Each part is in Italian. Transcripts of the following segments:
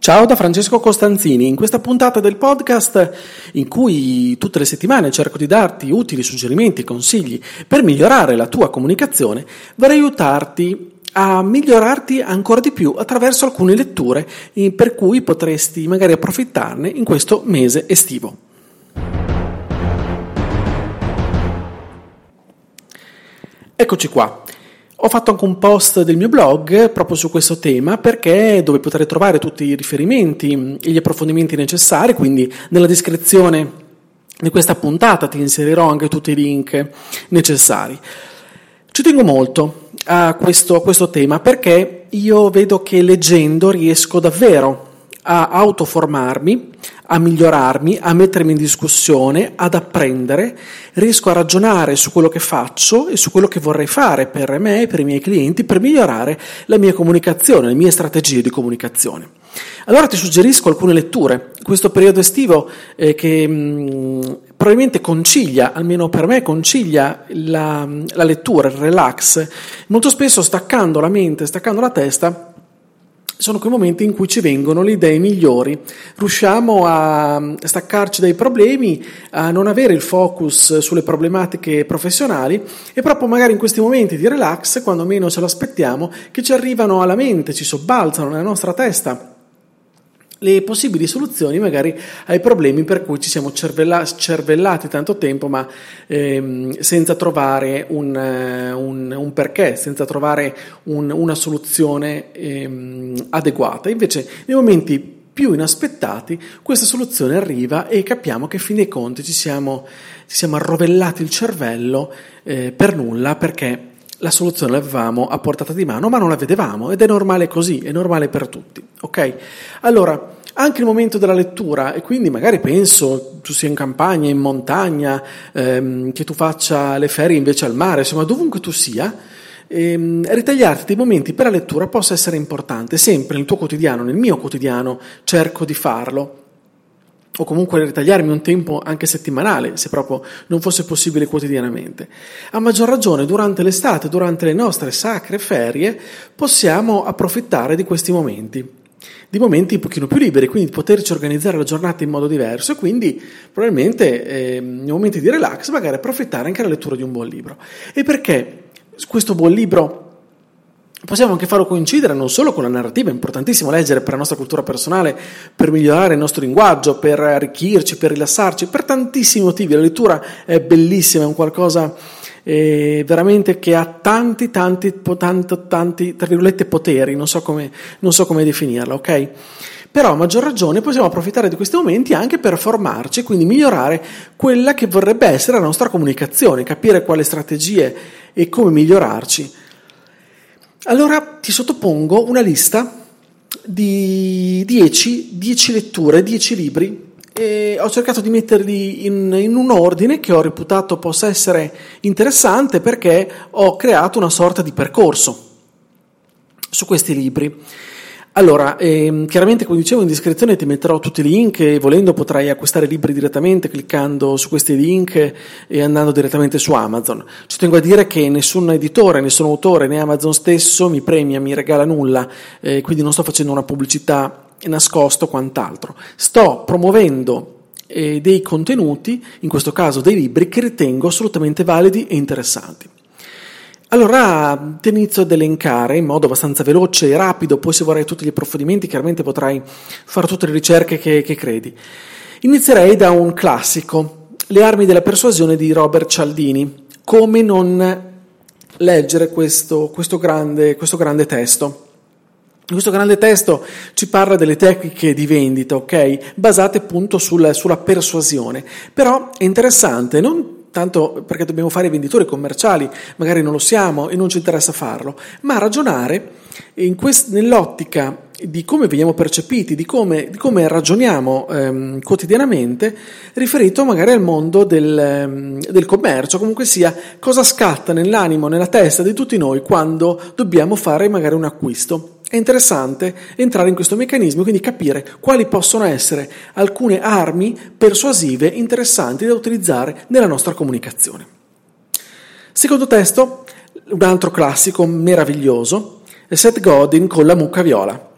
Ciao da Francesco Costanzini, in questa puntata del podcast in cui tutte le settimane cerco di darti utili suggerimenti e consigli per migliorare la tua comunicazione, vorrei aiutarti a migliorarti ancora di più attraverso alcune letture per cui potresti magari approfittarne in questo mese estivo. Eccoci qua. Ho fatto anche un post del mio blog proprio su questo tema perché dove potrai trovare tutti i riferimenti e gli approfondimenti necessari, quindi nella descrizione di questa puntata ti inserirò anche tutti i link necessari. Ci tengo molto a questo, a questo tema perché io vedo che leggendo riesco davvero a autoformarmi, a migliorarmi, a mettermi in discussione, ad apprendere, riesco a ragionare su quello che faccio e su quello che vorrei fare per me e per i miei clienti per migliorare la mia comunicazione, le mie strategie di comunicazione. Allora ti suggerisco alcune letture. Questo periodo estivo eh, che mh, probabilmente concilia, almeno per me, concilia la, la lettura, il relax, molto spesso staccando la mente, staccando la testa sono quei momenti in cui ci vengono le idee migliori, riusciamo a staccarci dai problemi, a non avere il focus sulle problematiche professionali e proprio magari in questi momenti di relax, quando meno ce lo aspettiamo, che ci arrivano alla mente, ci sobbalzano nella nostra testa le possibili soluzioni magari ai problemi per cui ci siamo cervella- cervellati tanto tempo ma ehm, senza trovare un, un, un, perché, senza trovare un, una soluzione ehm, adeguata. Invece nei momenti più inaspettati questa soluzione arriva e capiamo che a fin dei conti ci siamo, ci siamo arrovellati il cervello eh, per nulla perché la soluzione l'avevamo a portata di mano, ma non la vedevamo ed è normale così, è normale per tutti. Ok? Allora, anche il momento della lettura, e quindi magari penso tu sia in campagna, in montagna, ehm, che tu faccia le ferie invece al mare, insomma, dovunque tu sia, ehm, ritagliarti dei momenti per la lettura possa essere importante, sempre nel tuo quotidiano, nel mio quotidiano, cerco di farlo o comunque ritagliarmi un tempo anche settimanale, se proprio non fosse possibile quotidianamente. A maggior ragione, durante l'estate, durante le nostre sacre ferie, possiamo approfittare di questi momenti, di momenti un pochino più liberi, quindi poterci organizzare la giornata in modo diverso e quindi probabilmente eh, nei momenti di relax magari approfittare anche della lettura di un buon libro. E perché questo buon libro Possiamo anche farlo coincidere non solo con la narrativa, è importantissimo leggere per la nostra cultura personale, per migliorare il nostro linguaggio, per arricchirci, per rilassarci, per tantissimi motivi. La lettura è bellissima, è un qualcosa eh, veramente che ha tanti, tanti, tanti, tanti, tra virgolette, poteri, non so come, non so come definirla, ok? Però a maggior ragione possiamo approfittare di questi momenti anche per formarci, quindi migliorare quella che vorrebbe essere la nostra comunicazione, capire quali strategie e come migliorarci allora ti sottopongo una lista di 10, 10 letture, 10 libri e ho cercato di metterli in, in, un ordine che ho reputato possa essere interessante perché ho creato una sorta di percorso su questi libri. Allora, ehm, chiaramente come dicevo in descrizione ti metterò tutti i link e volendo potrai acquistare libri direttamente cliccando su questi link e andando direttamente su Amazon. Ci tengo a dire che nessun editore, nessun autore né Amazon stesso mi premia, mi regala nulla, eh, quindi non sto facendo una pubblicità nascosto o quant'altro. Sto promuovendo eh, dei contenuti, in questo caso dei libri, che ritengo assolutamente validi e interessanti. Allora ti inizio ad elencare in modo abbastanza veloce e rapido, poi se vorrai tutti gli approfondimenti chiaramente potrai fare tutte le ricerche che, che credi. Inizierei da un classico, Le armi della persuasione di Robert Cialdini. Come non leggere questo, questo, grande, questo grande testo? Questo grande testo ci parla delle tecniche di vendita, ok? Basate appunto sul, sulla persuasione. Però è interessante, non tanto perché dobbiamo fare i venditori commerciali, magari non lo siamo e non ci interessa farlo, ma ragionare quest- nell'ottica di come veniamo percepiti, di come, di come ragioniamo ehm, quotidianamente, riferito magari al mondo del, ehm, del, commercio, comunque sia, cosa scatta nell'animo, nella testa di tutti noi quando dobbiamo fare magari un acquisto. È interessante entrare in questo meccanismo e quindi capire quali possono essere alcune armi persuasive interessanti da utilizzare nella nostra comunicazione. Secondo testo, un altro classico meraviglioso, Seth Godin con la mucca viola.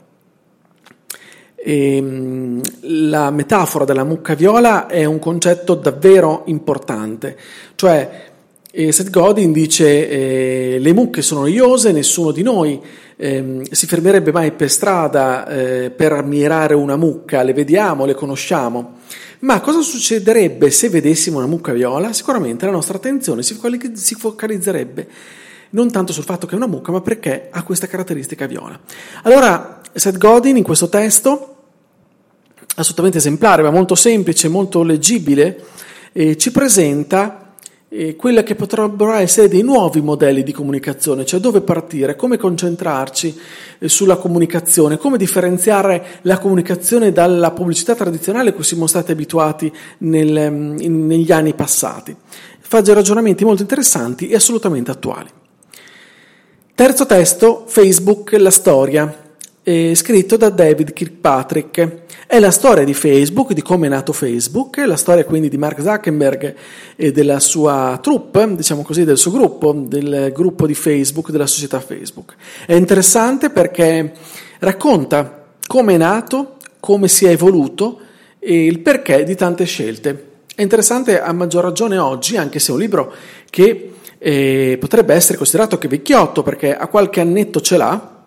E, ehm, la metafora della mucca viola è un concetto davvero importante, cioè eh, Seth Godin dice eh, le mucche sono noiose, nessuno di noi eh, si fermerebbe mai per strada eh, per ammirare una mucca, le vediamo, le conosciamo. Ma cosa succederebbe se vedessimo una mucca viola? Sicuramente la nostra attenzione si focalizzerebbe non tanto sul fatto che è una mucca, ma perché ha questa caratteristica viola. Allora, Seth Godin in questo testo, assolutamente esemplare, ma molto semplice, molto leggibile, eh, ci presenta eh, quelle che potrebbero essere dei nuovi modelli di comunicazione, cioè dove partire, come concentrarci eh, sulla comunicazione, come differenziare la comunicazione dalla pubblicità tradizionale a cui siamo stati abituati nel, mm, in, negli anni passati. Fa dei ragionamenti molto interessanti e assolutamente attuali. Terzo testo, Facebook, la storia, eh, scritto da David Kirkpatrick. È la storia di Facebook, di come è nato Facebook, la storia quindi di Mark Zuckerberg e della sua troupe, diciamo così, del suo gruppo, del gruppo di Facebook, della società Facebook. È interessante perché racconta come è nato, come si è evoluto e il perché di tante scelte. È interessante a maggior ragione oggi, anche se è un libro che e potrebbe essere considerato che vecchiotto perché a qualche annetto ce l'ha.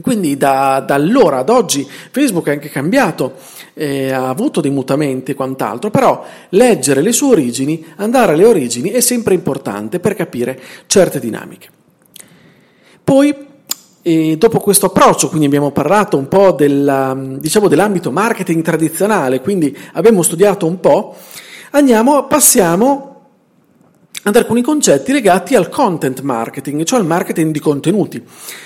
E quindi da, da allora ad oggi Facebook è anche cambiato, eh, ha avuto dei mutamenti e quant'altro, però leggere le sue origini, andare alle origini è sempre importante per capire certe dinamiche. Poi e dopo questo approccio, quindi abbiamo parlato un po' della, diciamo, dell'ambito marketing tradizionale, quindi abbiamo studiato un po', andiamo, passiamo ad alcuni concetti legati al content marketing, cioè al marketing di contenuti.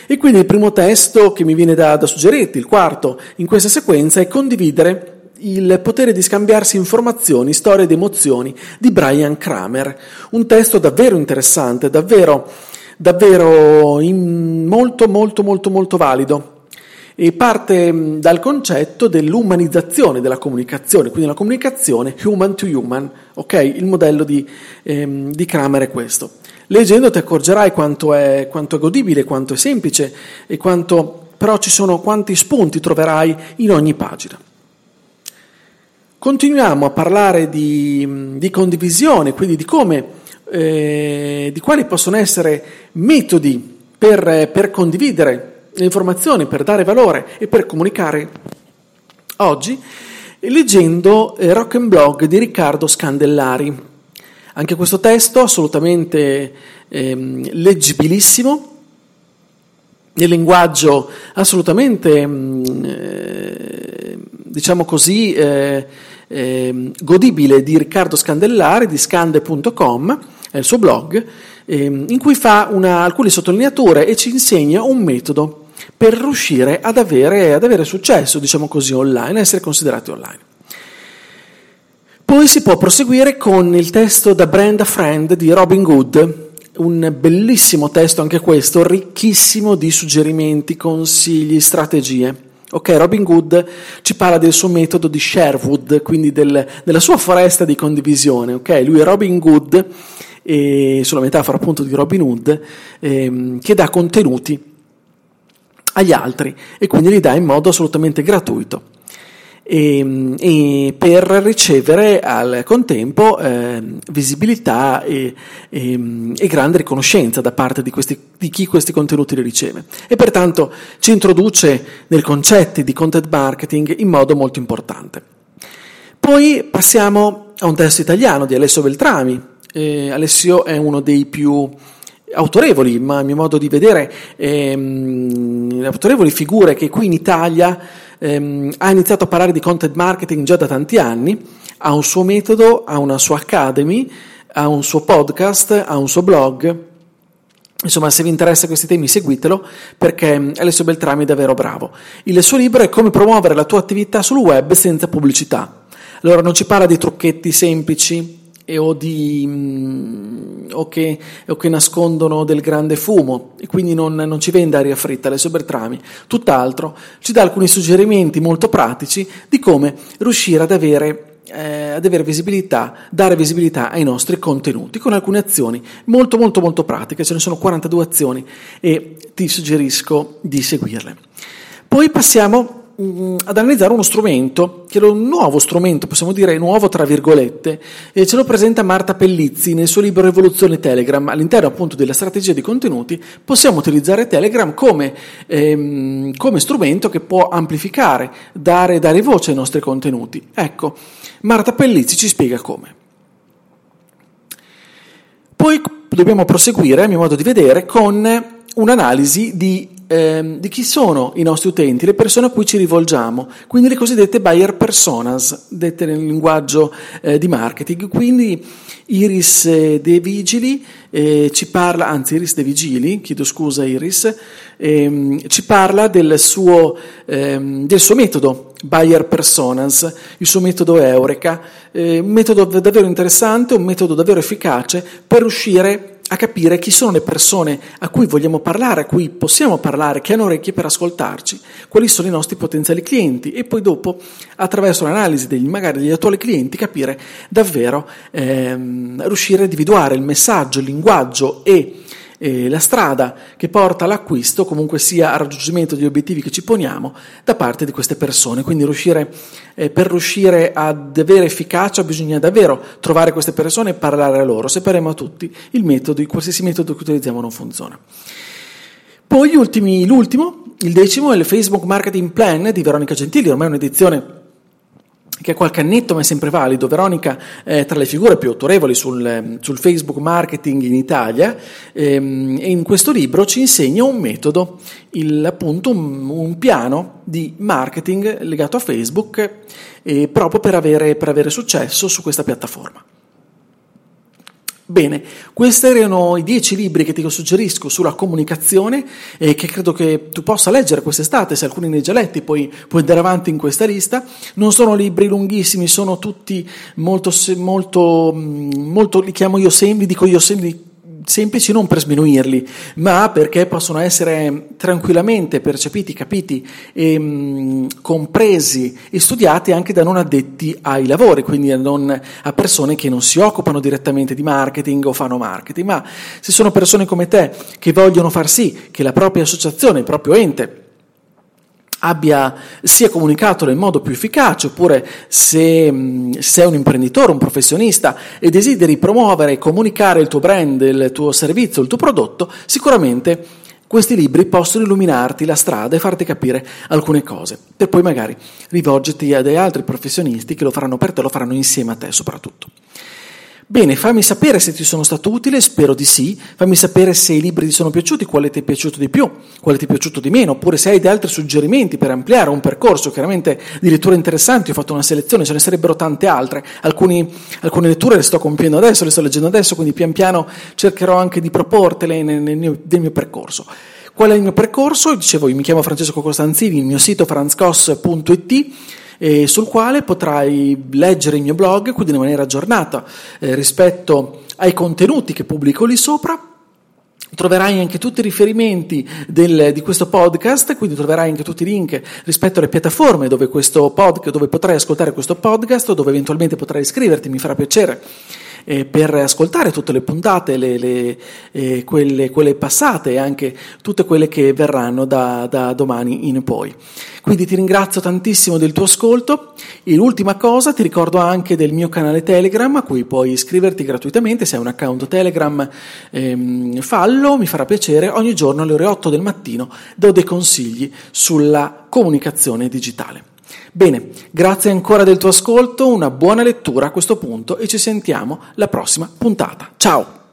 E quindi il primo testo che mi viene da, da suggerirti, il quarto in questa sequenza, è condividere il potere di scambiarsi informazioni, storie ed emozioni di Brian Kramer. Un testo davvero interessante, davvero, davvero molto, molto, molto, molto valido e parte dal concetto dell'umanizzazione della comunicazione, quindi la comunicazione human to human, ok? Il modello di, ehm, di Kramer è questo. Leggendo ti accorgerai quanto è, quanto è godibile, quanto è semplice e quanto, però ci sono quanti spunti troverai in ogni pagina. Continuiamo a parlare di, di condivisione, quindi di come, eh, di quali possono essere metodi per, per condividere le informazioni per dare valore e per comunicare oggi leggendo eh, Rock and Blog di Riccardo Scandellari. Anche questo testo assolutamente eh, leggibilissimo, nel linguaggio assolutamente, mm, eh, diciamo così, eh, eh, godibile di Riccardo Scandellari di scande.com, è il suo blog, ehm, in cui fa una, alcune sottolineature e ci insegna un metodo per riuscire ad avere, ad avere successo, diciamo così, online, essere considerati online. Poi si può proseguire con il testo da Brenda Friend di Robin Hood, un bellissimo testo anche questo, ricchissimo di suggerimenti, consigli, strategie. Ok, Robin Hood ci parla del suo metodo di Sherwood, quindi del, della sua foresta di condivisione. Ok, lui è Robin Hood, e, sulla metafora appunto di Robin Hood, ehm, che dà contenuti agli altri e quindi li dà in modo assolutamente gratuito. E, e per ricevere al contempo eh, visibilità e, e, e, grande riconoscenza da parte di, questi, di, chi questi contenuti li riceve e pertanto ci introduce nei concetti di content marketing in modo molto importante. Poi passiamo a un testo italiano di Alessio Beltrami. Eh, Alessio è uno dei più autorevoli, ma a mio modo di vedere, ehm, autorevoli figure che qui in Italia ehm, ha iniziato a parlare di content marketing già da tanti anni, ha un suo metodo, ha una sua academy, ha un suo podcast, ha un suo blog. Insomma, se vi interessa questi temi, seguitelo perché Alessio Beltrami è davvero bravo. Il suo libro è Come promuovere la tua attività sul web senza pubblicità. Allora, non ci parla di trucchetti semplici, e o, di, mm, o, che, o, che, nascondono del grande fumo e quindi non, non ci vende aria fritta le sobertrami, tutt'altro ci dà alcuni suggerimenti molto pratici di come riuscire ad avere, eh, ad avere visibilità, dare visibilità ai nostri contenuti con alcune azioni molto molto molto pratiche, ce ne sono 42 azioni e ti suggerisco di seguirle. Poi passiamo Mm, ad analizzare uno strumento, che è un nuovo strumento, possiamo dire nuovo tra virgolette, e ce lo presenta Marta Pellizzi nel suo libro Rivoluzione Telegram. All'interno appunto della strategia di contenuti possiamo utilizzare Telegram come, ehm, come strumento che può amplificare, dare, dare voce ai nostri contenuti. Ecco, Marta Pellizzi ci spiega come. Poi dobbiamo proseguire, a mio modo di vedere, con un'analisi di eh, di chi sono i nostri utenti, le persone a cui ci rivolgiamo, quindi le cosiddette buyer personas, dette nel linguaggio eh, di marketing. Quindi Iris eh, De Vigili eh, ci parla, anzi Iris De Vigili, chiedo scusa Iris, ehm, ci parla del suo, ehm, del suo metodo buyer personas, il suo metodo Eureka, eh, un metodo davvero interessante, un metodo davvero efficace per riuscire a capire chi sono le persone a cui vogliamo parlare, a cui possiamo parlare, che hanno orecchie per ascoltarci, quali sono i nostri potenziali clienti e poi dopo, attraverso l'analisi degli, magari degli attuali clienti, capire davvero, ehm, riuscire a individuare il messaggio, il linguaggio e eh, la strada che porta all'acquisto, comunque sia al raggiungimento degli obiettivi che ci poniamo da parte di queste persone. Quindi riuscire, eh, per riuscire ad avere efficacia bisogna davvero trovare queste persone e parlare a loro. Separiamo tutti il metodo, qualsiasi metodo che utilizziamo non funziona. Poi ultimi, l'ultimo, il decimo, è il Facebook Marketing Plan di Veronica Gentili, ormai è un'edizione che qualche annetto ma è sempre valido. Veronica è tra le figure più autorevoli sul, sul Facebook marketing in Italia ehm, e in questo libro ci insegna un metodo, il, appunto un, un, piano di marketing legato a Facebook eh, proprio per avere, per avere successo su questa piattaforma. Bene, questi erano i dieci libri che ti suggerisco sulla comunicazione e che credo che tu possa leggere quest'estate, se alcuni ne hai già letti poi puoi andare avanti in questa lista. Non sono libri lunghissimi, sono tutti molto, molto, molto li chiamo io semplici, dico io semplici semplici non per sminuirli, ma perché possono essere tranquillamente percepiti, capiti, e, mh, compresi e studiati anche da non addetti ai lavori, quindi a, non, a, persone che non si occupano direttamente di marketing o fanno marketing, ma se sono persone come te che vogliono far sì che la propria associazione, il proprio ente, abbia, sia comunicato nel modo più efficace, oppure se sei un imprenditore, un professionista e desideri promuovere e comunicare il tuo brand, il tuo servizio, il tuo prodotto, sicuramente questi libri possono illuminarti la strada e farti capire alcune cose, per poi magari rivolgerti a dei altri professionisti che lo faranno per te, lo faranno insieme a te soprattutto. Bene, fammi sapere se ti sono stato utile, spero di sì, fammi sapere se i libri ti sono piaciuti, quale ti è piaciuto di più, quale ti è piaciuto di meno, oppure se hai altri suggerimenti per ampliare un percorso, chiaramente di letture interessanti, ho fatto una selezione, ce ne sarebbero tante altre, Alcuni, alcune letture le sto compiendo adesso, le sto leggendo adesso, quindi pian piano cercherò anche di proportele nel, nel, mio, nel mio percorso. Qual è il mio percorso? Dicevo, io mi chiamo Francesco Costanzini, il mio sito franzcos.it eh, sul quale potrai leggere il mio blog, quindi in maniera aggiornata eh, rispetto ai contenuti che pubblico lì sopra. Troverai anche tutti i riferimenti del, di questo podcast, quindi troverai anche tutti i link rispetto alle piattaforme dove, podcast, dove potrai ascoltare questo podcast o dove eventualmente potrai iscriverti, mi farà piacere eh, per ascoltare tutte le puntate, le, le, eh, quelle, quelle, passate e anche tutte quelle che verranno da, da domani in poi. Quindi ti ringrazio tantissimo del tuo ascolto e l'ultima cosa ti ricordo anche del mio canale Telegram a cui puoi iscriverti gratuitamente, se hai un account Telegram ehm, fallo, mi farà piacere, ogni giorno alle ore 8 del mattino do dei consigli sulla comunicazione digitale. Bene, grazie ancora del tuo ascolto, una buona lettura a questo punto e ci sentiamo la prossima puntata. Ciao!